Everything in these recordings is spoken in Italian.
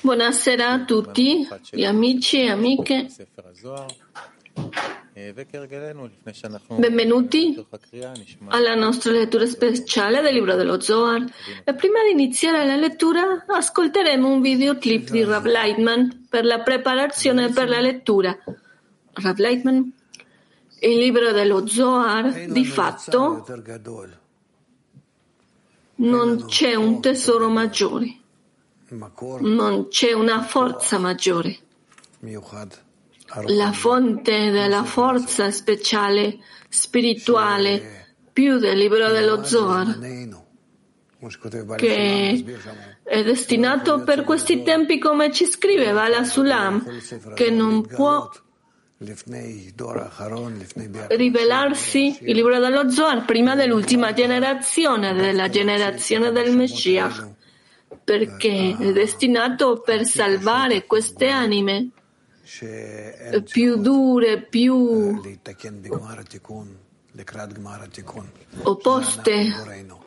Buonasera a tutti, gli amici e amiche. Benvenuti alla nostra lettura speciale del libro dello Zohar. E prima di iniziare la lettura ascolteremo un videoclip di Rav Leitman per la preparazione per la lettura. Rav Leitman, il libro dello Zohar di fatto non c'è un tesoro maggiore, non c'è una forza maggiore. La fonte della forza speciale, spirituale, più del libro dello Zohar, che è destinato per questi tempi, come ci scrive Vala Sulam, che non può rivelarsi il libro dello Zohar prima dell'ultima generazione, della generazione del Meshiach, perché è destinato per salvare queste anime. Più dure, più opposte,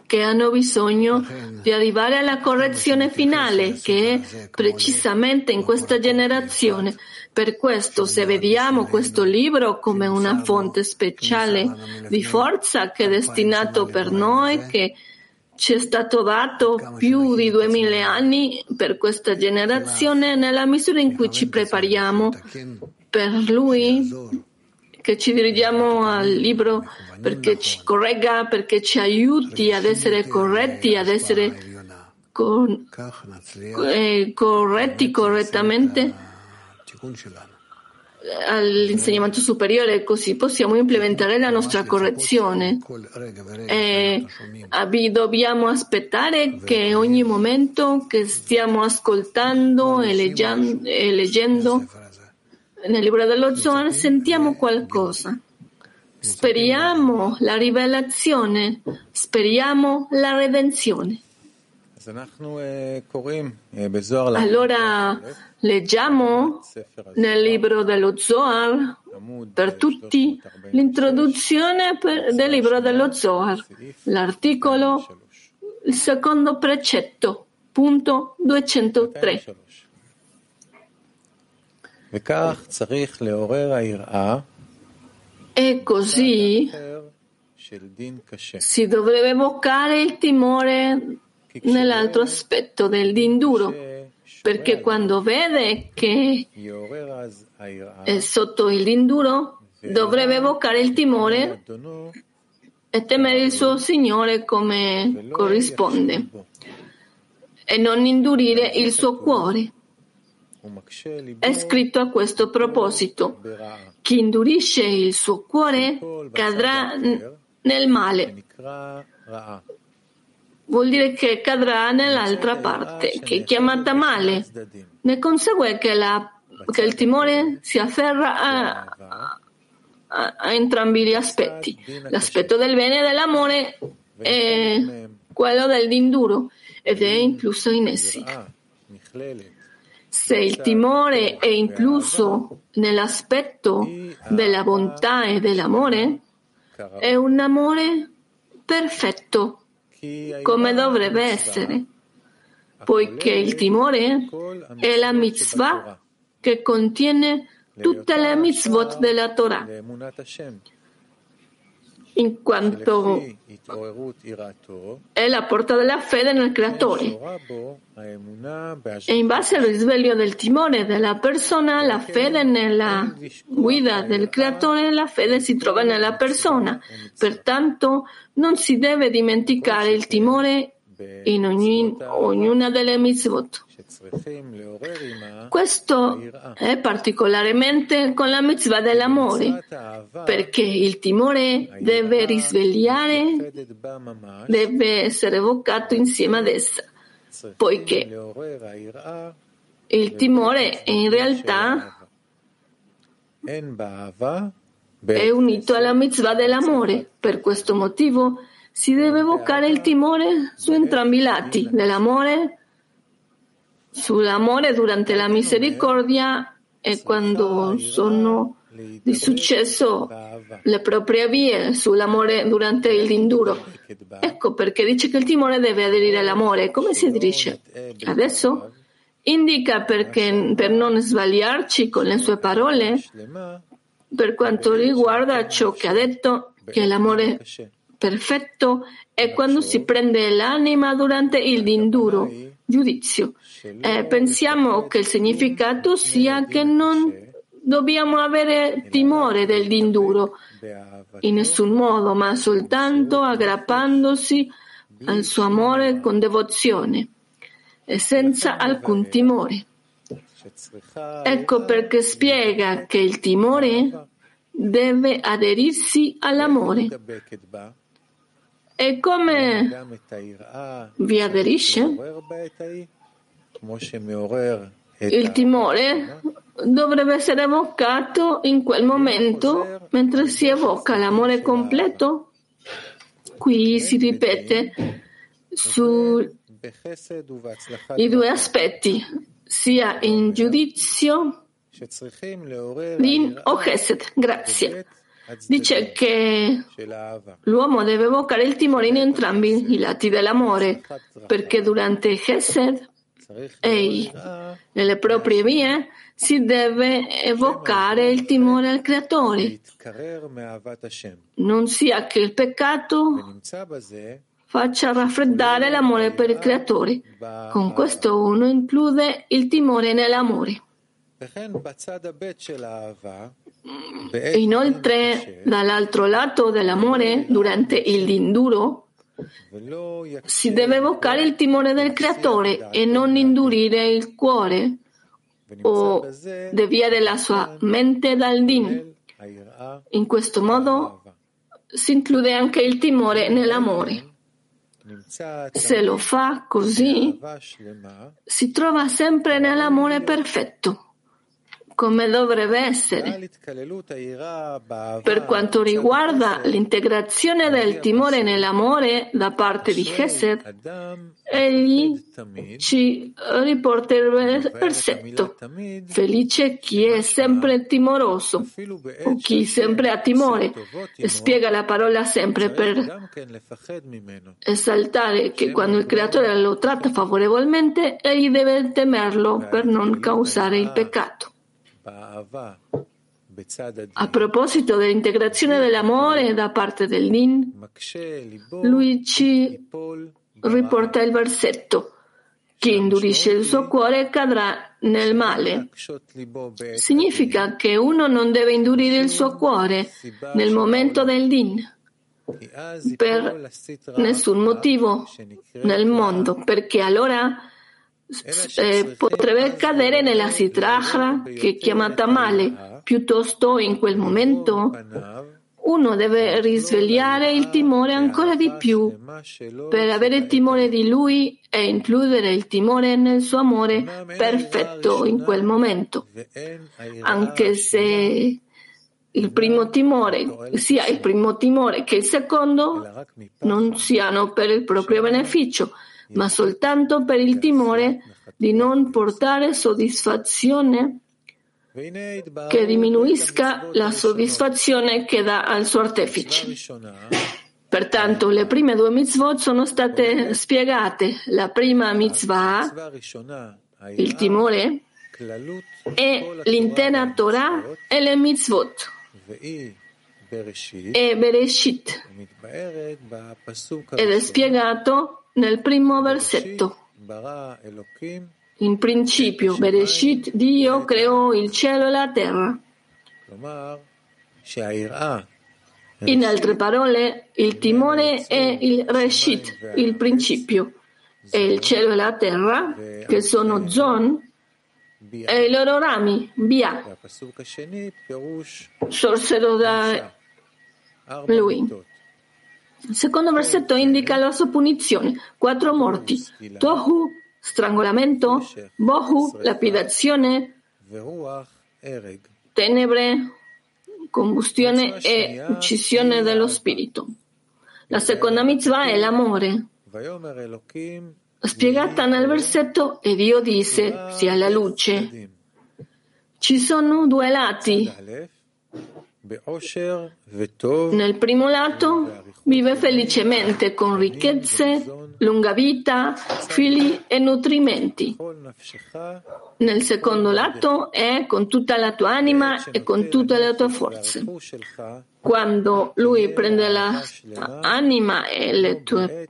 che hanno bisogno di arrivare alla correzione finale, che è precisamente in questa generazione. Per questo, se vediamo questo libro come una fonte speciale di forza che è destinato per noi, che ci è stato dato più di duemila anni per questa generazione, nella misura in cui ci prepariamo per lui, che ci dirigiamo al libro perché ci corregga, perché ci aiuti ad essere corretti, ad essere con, eh, corretti correttamente all'insegnamento superiore, così possiamo implementare la nostra correzione. E dobbiamo aspettare che ogni momento che stiamo ascoltando e, leggiando, e leggendo nel libro dello Zohar sentiamo qualcosa. Speriamo la rivelazione, speriamo la redenzione. Allora leggiamo nel libro dello Zohar. Per tutti l'introduzione del libro dello Zohar, l'articolo, il secondo precetto, punto 203. E così si dovrebbe evocare il timore nell'altro aspetto del dinduro, perché quando vede che è sotto il dinduro dovrebbe evocare il timore e temere il suo Signore come corrisponde e non indurire il suo cuore. È scritto a questo proposito, chi indurisce il suo cuore cadrà nel male. Vuol dire che cadrà nell'altra parte, che è chiamata male. Ne consegue che, la, che il timore si afferra a, a, a entrambi gli aspetti. L'aspetto del bene e dell'amore è quello dell'induro ed è incluso in essi. Se il timore è incluso nell'aspetto della bontà e dell'amore, è un amore perfetto, come dovrebbe essere, poiché il timore è la mitzvah che contiene tutte le mitzvot della Torah in quanto è la porta della fede nel creatore. E in base al risveglio del timore della persona, la fede nella guida del creatore, la fede si trova nella persona. Pertanto non si deve dimenticare il timore in ogni, ognuna delle mitzvot. Questo è particolarmente con la mitzvah dell'amore, perché il timore deve risvegliare, deve essere evocato insieme ad essa, poiché il timore in realtà è unito alla mitzvah dell'amore. Per questo motivo si deve evocare il timore su entrambi i lati dell'amore, sull'amore durante la misericordia e quando sono di successo le proprie vie sull'amore durante il dinduro. Ecco perché dice che il timore deve aderire all'amore. Come si dice? Adesso indica perché, per non sbagliarci con le sue parole per quanto riguarda ciò che ha detto che l'amore perfetto è quando si prende l'anima durante il dinduro, giudizio. Eh, pensiamo che il significato sia che non dobbiamo avere timore del dinduro in nessun modo, ma soltanto aggrappandosi al suo amore con devozione e senza alcun timore. Ecco perché spiega che il timore deve aderirsi all'amore. E come vi aderisce? Il timore dovrebbe essere evocato in quel momento mentre si evoca l'amore completo. Qui si ripete sui due aspetti, sia in giudizio Din o Chesed, grazie. Dice che l'uomo deve evocare il timore in entrambi i lati dell'amore, perché durante Chesed e nelle proprie vie si deve evocare il timore al Creatore. Non sia che il peccato faccia raffreddare l'amore per il Creatore. Con questo uno include il timore nell'amore. Inoltre, dall'altro lato dell'amore, durante il dinduro, si deve evocare il timore del creatore e non indurire il cuore o deviare la sua mente dal din. In questo modo si include anche il timore nell'amore. Se lo fa così, si trova sempre nell'amore perfetto come dovrebbe essere. Per quanto riguarda l'integrazione del timore nell'amore da parte di Chesed, egli ci riporta il versetto. Felice chi è sempre timoroso o chi sempre ha timore. Spiega la parola sempre per esaltare che quando il creatore lo tratta favorevolmente, egli deve temerlo per non causare il peccato. A proposito dell'integrazione dell'amore da parte del Din, lui ci riporta il versetto. Chi indurisce il suo cuore cadrà nel male. Significa che uno non deve indurire il suo cuore nel momento del din per nessun motivo nel mondo, perché allora eh, potrebbe cadere nella sitraja che è chiamata male. Piuttosto in quel momento uno deve risvegliare il timore ancora di più per avere timore di lui e includere il timore nel suo amore perfetto in quel momento. Anche se il primo timore, sia il primo timore che il secondo, non siano per il proprio beneficio ma soltanto per il timore di non portare soddisfazione che diminuisca la soddisfazione che dà al suo artefice. Pertanto le prime due mitzvot sono state spiegate. La prima mitzvah, il timore, e l'intera Torah e le mitzvot. E Bereshit. Ed è spiegato nel primo versetto. In principio, Bereshit, Dio creò il cielo e la terra. In altre parole, il timore è il Reshit, il principio, e il cielo e la terra, che sono Zon, e i loro rami, Bia, sorsero da lui. Il secondo versetto indica la sua punizione. Quattro morti. Tohu, strangolamento. Bohu, lapidazione. Tenebre, combustione e uccisione dello spirito. La seconda mitzvah è l'amore. Spiegata nel versetto, e Dio disse, sia la luce. Ci sono due lati Nel primo lato vive felicemente con ricchezze, lunga vita, figli e nutrimenti. Nel secondo lato è con tutta la tua anima e con tutte le tue forze. Quando lui prende l'anima e tue,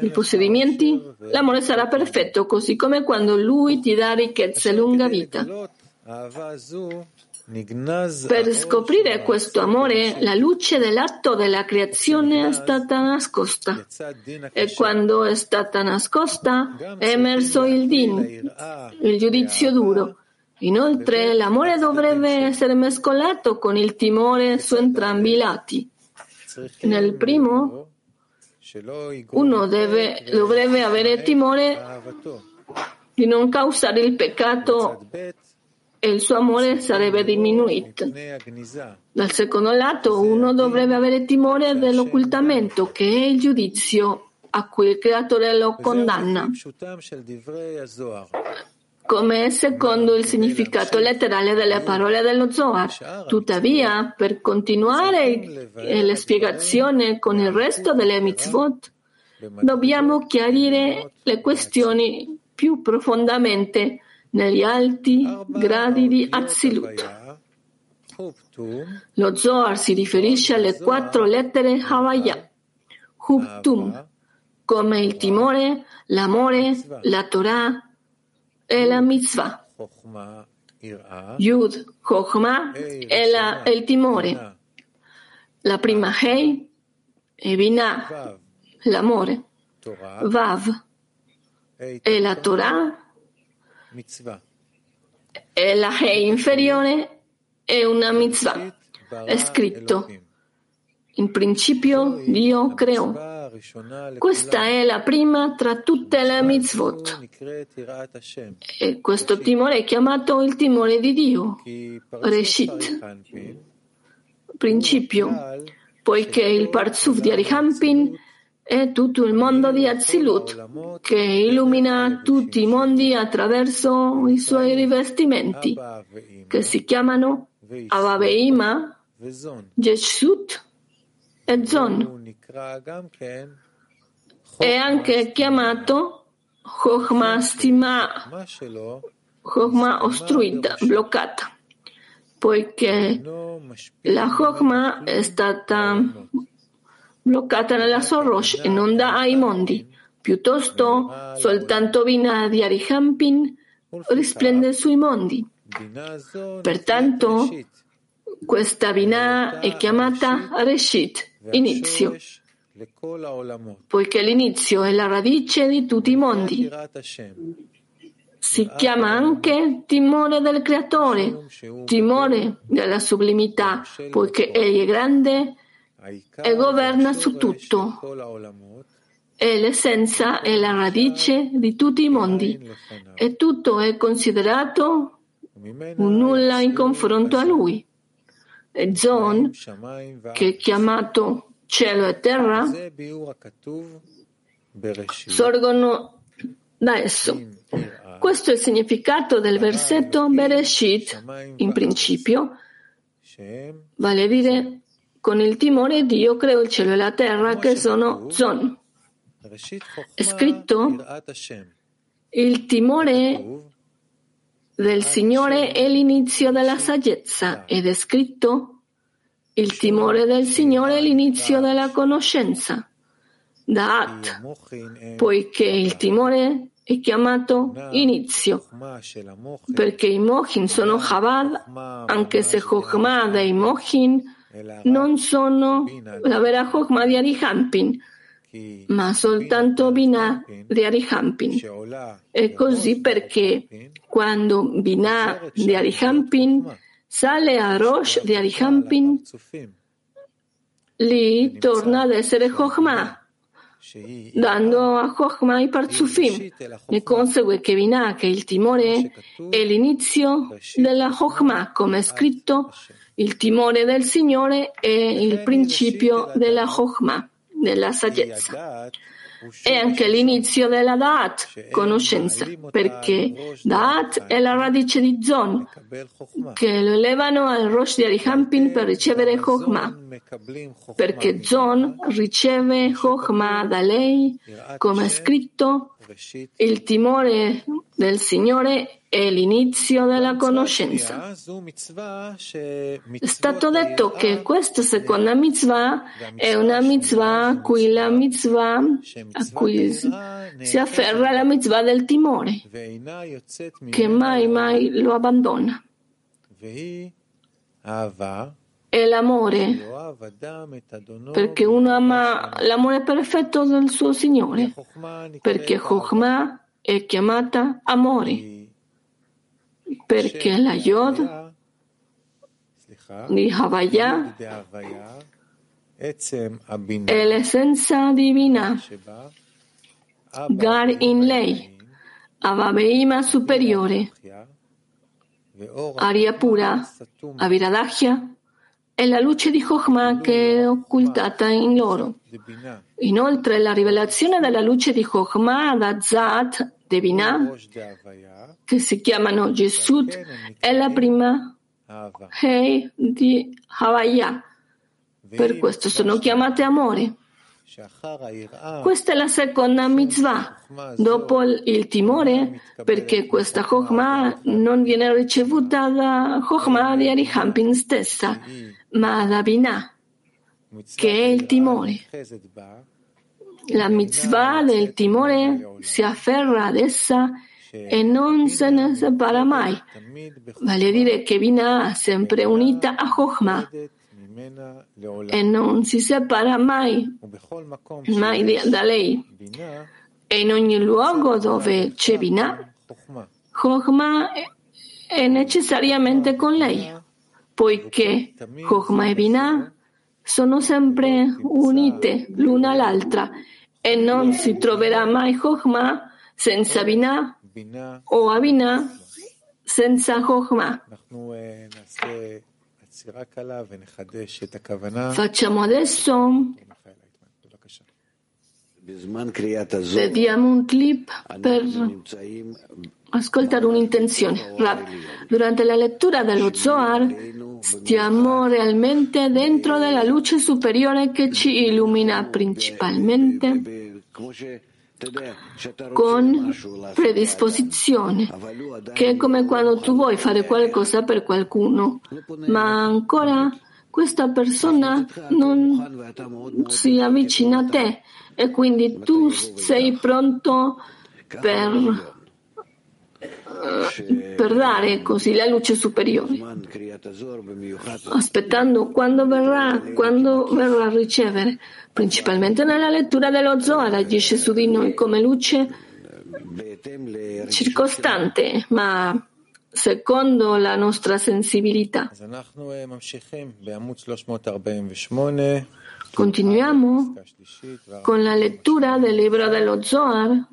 i possedimenti, l'amore sarà perfetto, così come quando lui ti dà ricchezza e lunga vita. Per scoprire questo amore, la luce dell'atto della creazione è stata nascosta e quando è stata nascosta è emerso il din, il giudizio duro. Inoltre, l'amore dovrebbe essere mescolato con il timore su entrambi i lati. Nel primo, uno deve, dovrebbe avere timore di non causare il peccato e il suo amore sarebbe diminuito. Dal secondo lato, uno dovrebbe avere timore dell'occultamento, che è il giudizio a cui il creatore lo condanna, come secondo il significato letterale delle parole dello Zohar. Tuttavia, per continuare la spiegazione con il resto delle mitzvot, dobbiamo chiarire le questioni più profondamente negli alti gradi di Azilut. Lo Zohar si riferisce alle quattro lettere Havaya, Huptum, come il timore, l'amore, la Torah e la mitzvah. Yud, Chokhmah e, la, e il timore. La prima Hei e Binah, l'amore. Vav. E la Torah e la Hei inferiore è una mitzvah. È scritto, in principio Dio creò. Questa è la prima tra tutte le mitzvot. E questo timore è chiamato il timore di Dio, Reshit, principio, poiché il Parzuf di Arihampin è tutto il mondo di Azilut che illumina tutti i mondi attraverso i suoi rivestimenti che si chiamano Avaveima, Jeshut e Zon. È anche chiamato Chokhmah Stima, Chokhmah ostruita, bloccata, poiché la Chokhmah è stata bloccata nella Sorosh e non dà ai mondi. Piuttosto, soltanto Vina di Arihampin risplende sui mondi. Pertanto, questa Vina è chiamata Reshit, inizio, poiché l'inizio è la radice di tutti i mondi. Si chiama anche timore del creatore, timore della sublimità, poiché egli è grande e governa su tutto. È l'essenza e la radice di tutti i mondi. E tutto è considerato un nulla in confronto a lui. E Zon, che è chiamato cielo e terra, sorgono da esso. Questo è il significato del versetto Bereshit, in principio, vale a dire con il timore Dio creò il cielo e la terra che sono Zon. È scritto il timore del Signore è l'inizio della saggezza ed è scritto il timore del Signore è l'inizio della conoscenza. Da'at, poiché il timore è chiamato inizio, perché i Mohin sono Chabad, anche se Chokhmah dei Mohin non sono la vera Chokmah di Arihampin, ma soltanto Binah di Arihampin. E così perché quando Binah di Arihampin sale a Rosh di Arihampin, lì torna ad essere Chokmah, dando a Chokmah i Parzufim. Ne consegue che Binah, che il timore, è l'inizio della Chokmah, come è scritto il timore del Signore è il principio della Chokhmah, della saggezza. È anche l'inizio della Da'at, conoscenza, perché Da'at è la radice di Zon, che lo elevano al Rosh di Arihampin per ricevere Chokhmah, perché Zon riceve Chokhmah da lei, come è scritto, il timore del Signore è l'inizio della conoscenza. È stato detto che questa seconda mitzvah è una mitzvah a cui la mitzvah a cui si afferra la mitzvah del timore, che mai mai lo abbandona. È l'amore, perché uno ama l'amore perfetto del suo Signore, perché Chokhmah è chiamata amore perché la Yod di Havaya è l'essenza divina, Gar in lei, Avabeima superiore, aria pura, Aviradagya, è la luce di Chokhmah che è occultata in loro. Inoltre la rivelazione della luce di Chokhmah da Zat, Devinah, che si chiamano Gesud, è la prima Hei di Havaya. Per questo sono chiamate amore. Questa è la seconda mitzvah, dopo il timore, perché questa Chokhmah non viene ricevuta da Chokhmah di Arihampin stessa, ma da Binah, che è il timore. La mitzvah del timore si afferra ad essa e non se ne separa mai. Vale a dire che Binah è sempre unita a Chokhmah e non si separa mai, mai da lei. E in ogni luogo dove c'è Binah, Chokhmah è necessariamente con lei, poiché Chokhmah e Binah sono sempre unite l'una all'altra e non si troverà mai Chokhmah senza Binah o senza Chokhmah. Facciamo adesso vediamo un clip per ascoltare un'intenzione. Durante la lettura dello Zohar stiamo realmente dentro della luce superiore che ci illumina principalmente con predisposizione, che è come quando tu vuoi fare qualcosa per qualcuno, ma ancora questa persona non si avvicina a te e quindi tu sei pronto per per dare così la luce superiore, aspettando quando verrà, quando verrà a ricevere, principalmente nella lettura dello Zohar, agisce su di noi come luce circostante, ma secondo la nostra sensibilità. Continuiamo con la lettura del libro dello Zohar.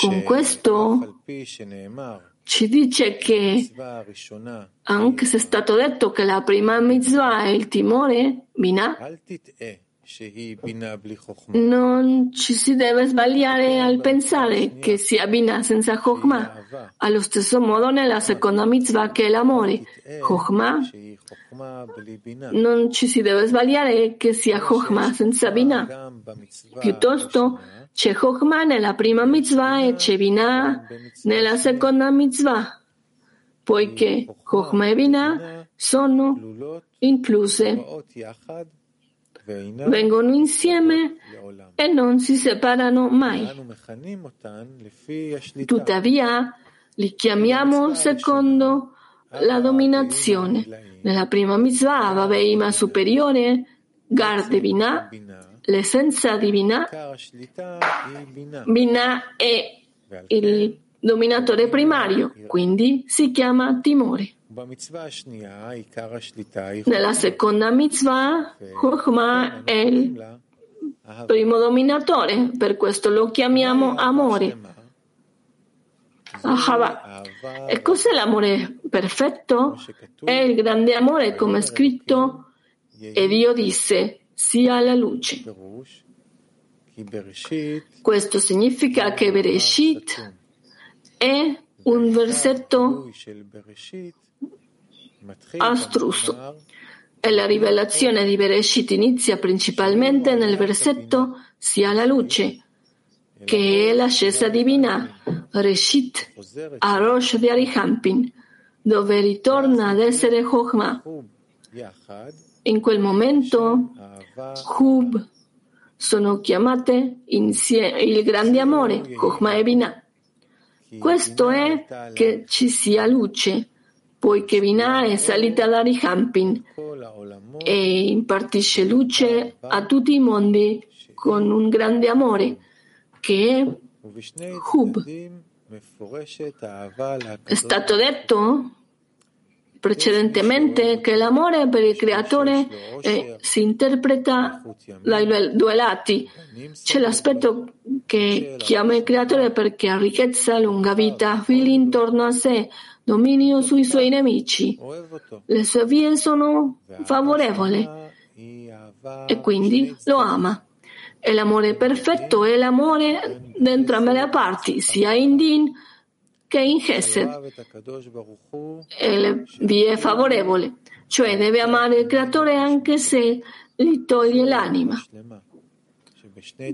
Con questo ci dice che anche se è stato detto che la prima mitzvah è il timore, Binah, non ci si deve sbagliare al pensare che sia Binah senza Chokhmah. Allo stesso modo nella seconda mitzvah che è l'amore, Chokhmah, non ci si deve sbagliare che sia Chokhmah senza Binah. Piuttosto c'è Chokhmah nella prima mitzvah e c'è Binah nella seconda mitzvah, poiché Chokhmah e Binah sono incluse vengono insieme e non si separano mai. Tuttavia, li chiamiamo secondo la dominazione. Nella prima mitzvah, Vaveima superiore, Garde Binah, l'essenza di Binah, Binah è il dominatore primario, quindi si chiama timore. Nella seconda mitzvah, Chokhmah è il primo dominatore, per questo lo chiamiamo amore. Ahava. E cos'è l'amore perfetto? È il grande amore, come è scritto, e Dio disse, sia la luce. Questo significa che Bereshit è un versetto astruso e la rivelazione di Bereshit inizia principalmente nel versetto sia la luce, che è l'ascesa divina, Reshit, Arosh di Arihampin, dove ritorna ad essere Chokhmah. In quel momento, Hub sono chiamate insieme il grande amore, Chokhmah e Binah. Questo è che ci sia luce, poiché Binah è salita da Rihampin e impartisce luce a tutti i mondi con un grande amore, che è Hub. È stato detto precedentemente che l'amore per il creatore eh, si interpreta dai due lati. C'è l'aspetto che chiama il creatore perché ha ricchezza, lunga vita, figli intorno a sé, dominio sui suoi nemici. Le sue vie sono favorevoli e quindi lo ama. E l'amore perfetto è l'amore di entrambe le parti, sia in Din che in Hesed. E le vie favorevoli, cioè deve amare il creatore anche se gli toglie l'anima.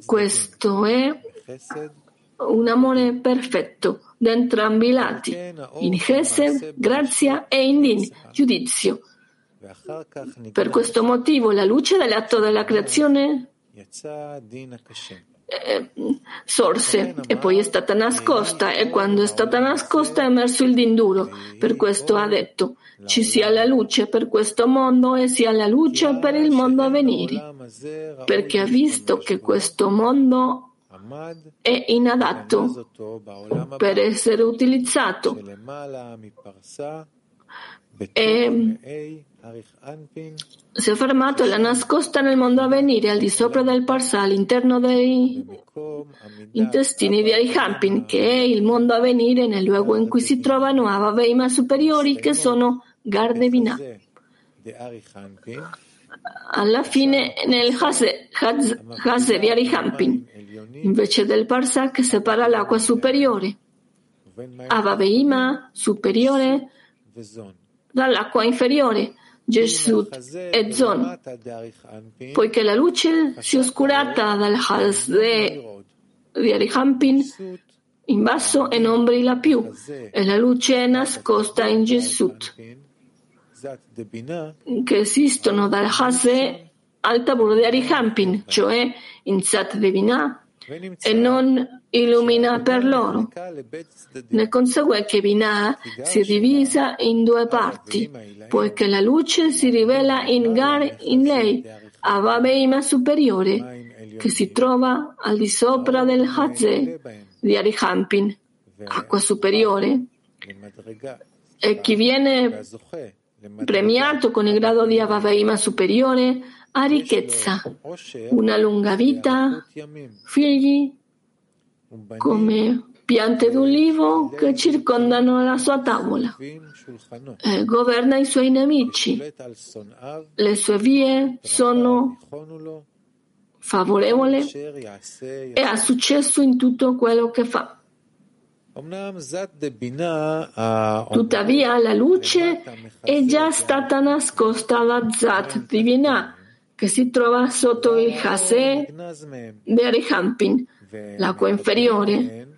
Questo è un amore perfetto da entrambi i lati, in Hesed, grazia e in Din, giudizio. Per questo motivo la luce dall'atto della creazione eh, sorse. E poi è stata nascosta e quando è stata nascosta è emerso il dinduro. Per questo ha detto ci sia la luce per questo mondo e sia la luce per il mondo a venire, perché ha visto che questo mondo è inadatto per essere utilizzato. E si è fermato l'ha nascosta nel mondo a venire, al di sopra del Parsa, all'interno dei intestini di Arihampin, che è il mondo a venire nel luogo in cui si trovano Avaveima superiori che sono Gardevina. Alla fine nel Hase di Arihampin, invece del Parsa che separa l'acqua superiore. Avaveima superiore dall'acqua inferiore, Gesù e Zon, poiché la luce si è oscurata dal Hasde di Arihampin in basso e non brilla più, e la luce è nascosta in Gesù, che esistono dal Hasde al Tabur di Arihampin, cioè in Zat de Binah, e non illumina per loro. Ne consegue che Binah si divisa in due parti, poiché la luce si rivela in Gar in lei, Avabeima superiore, che si trova al di sopra del Hazeh di Arihampin, acqua superiore, e chi viene premiato con il grado di Avabeima superiore ha ricchezza, una lunga vita, figli come piante d'ulivo che circondano la sua tavola. Eh, governa i suoi nemici. Le sue vie sono favorevoli e ha successo in tutto quello che fa. Tuttavia la luce è già stata nascosta alla Zat divina che si trova sotto il Hase di Arihampin, l'acqua inferiore.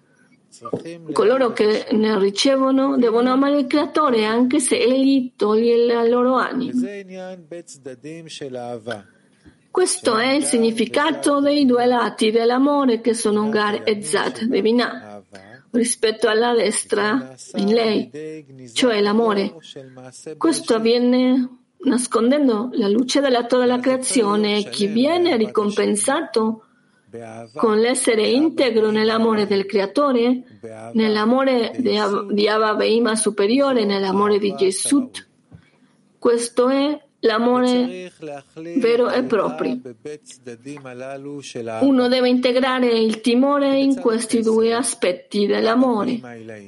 Coloro che ne ricevono devono amare il Creatore anche se Egli toglie la loro anima. Questo è il significato dei due lati dell'amore che sono Gar e Zat Devinah rispetto alla destra in lei, cioè l'amore. Questo avviene nascondendo la luce dell'atto della creazione chi viene ricompensato con l'essere integro nell'amore del creatore, nell'amore di Abba Beima superiore, nell'amore di Gesù. Questo è l'amore vero e proprio. Uno deve integrare il timore in questi due aspetti dell'amore,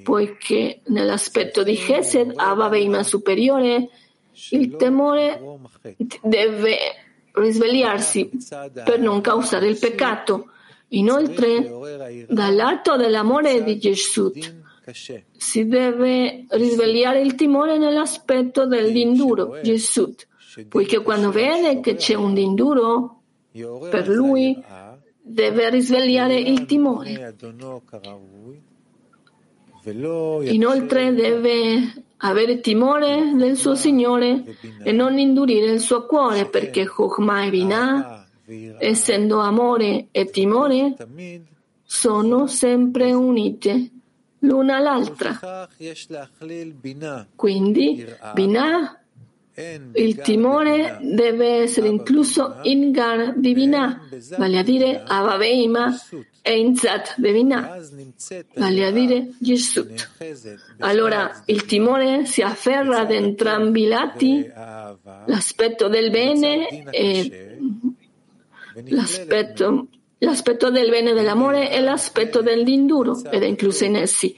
poiché nell'aspetto di Gesed, Abba Beima superiore, il temore deve risvegliarsi per non causare il peccato. Inoltre, dall'atto dell'amore di Gesù si deve risvegliare il timore nell'aspetto dell'induro, Gesù, poiché quando vede che c'è un induro, per lui deve risvegliare il timore. Inoltre deve avere timore del suo Signore e non indurire il suo cuore, perché Chokhmah e Binah, essendo amore e timore, sono sempre unite l'una all'altra. Quindi Binah, il timore deve essere incluso in Gar di Binah, vale a dire Avaveima e in Zat di Binah, vale a dire Yeshut. Allora il timore si afferra ad entrambi i lati, l'aspetto del bene e l'aspetto L'aspetto del bene dell'amore è l'aspetto dell'induro ed è incluso in essi.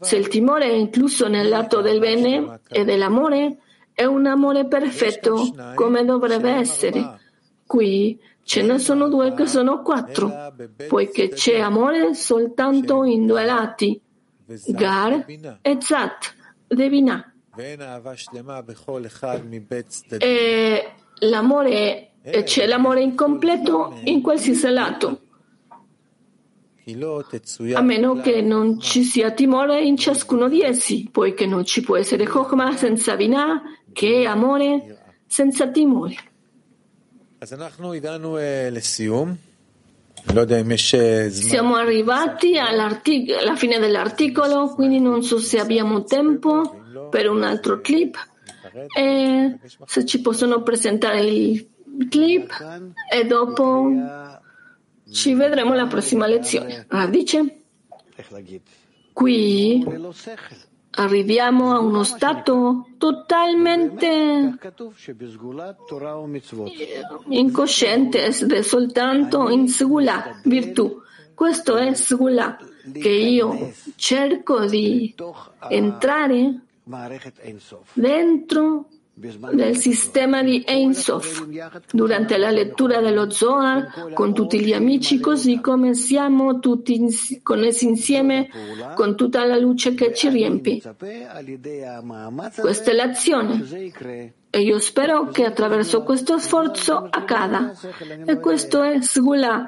Se il timore è incluso nel lato del bene e dell'amore, è un amore perfetto come dovrebbe essere. Qui ce ne sono due che sono quattro, poiché c'è amore soltanto in due lati, Gar e Zat, Devinah. E l'amore c'è l'amore incompleto in qualsiasi lato, a meno che non ci sia timore in ciascuno di essi, poiché non ci può essere Chokhmah senza Binah, che è amore senza timore. Siamo arrivati alla fine dell'articolo, quindi non so se abbiamo tempo per un altro clip. E se ci possono presentare il clip e dopo ci vedremo alla prossima lezione. Radice? Qui arriviamo a uno stato totalmente incosciente soltanto in Segula, virtù. Questo è Segula, che io cerco di entrare dentro del sistema di Ein Sof durante la lettura dello Zohar con tutti gli amici, così come siamo tutti connessi insieme con tutta la luce che ci riempie. Questa è l'azione. E io spero che attraverso questo sforzo accada. E questo è Sgula,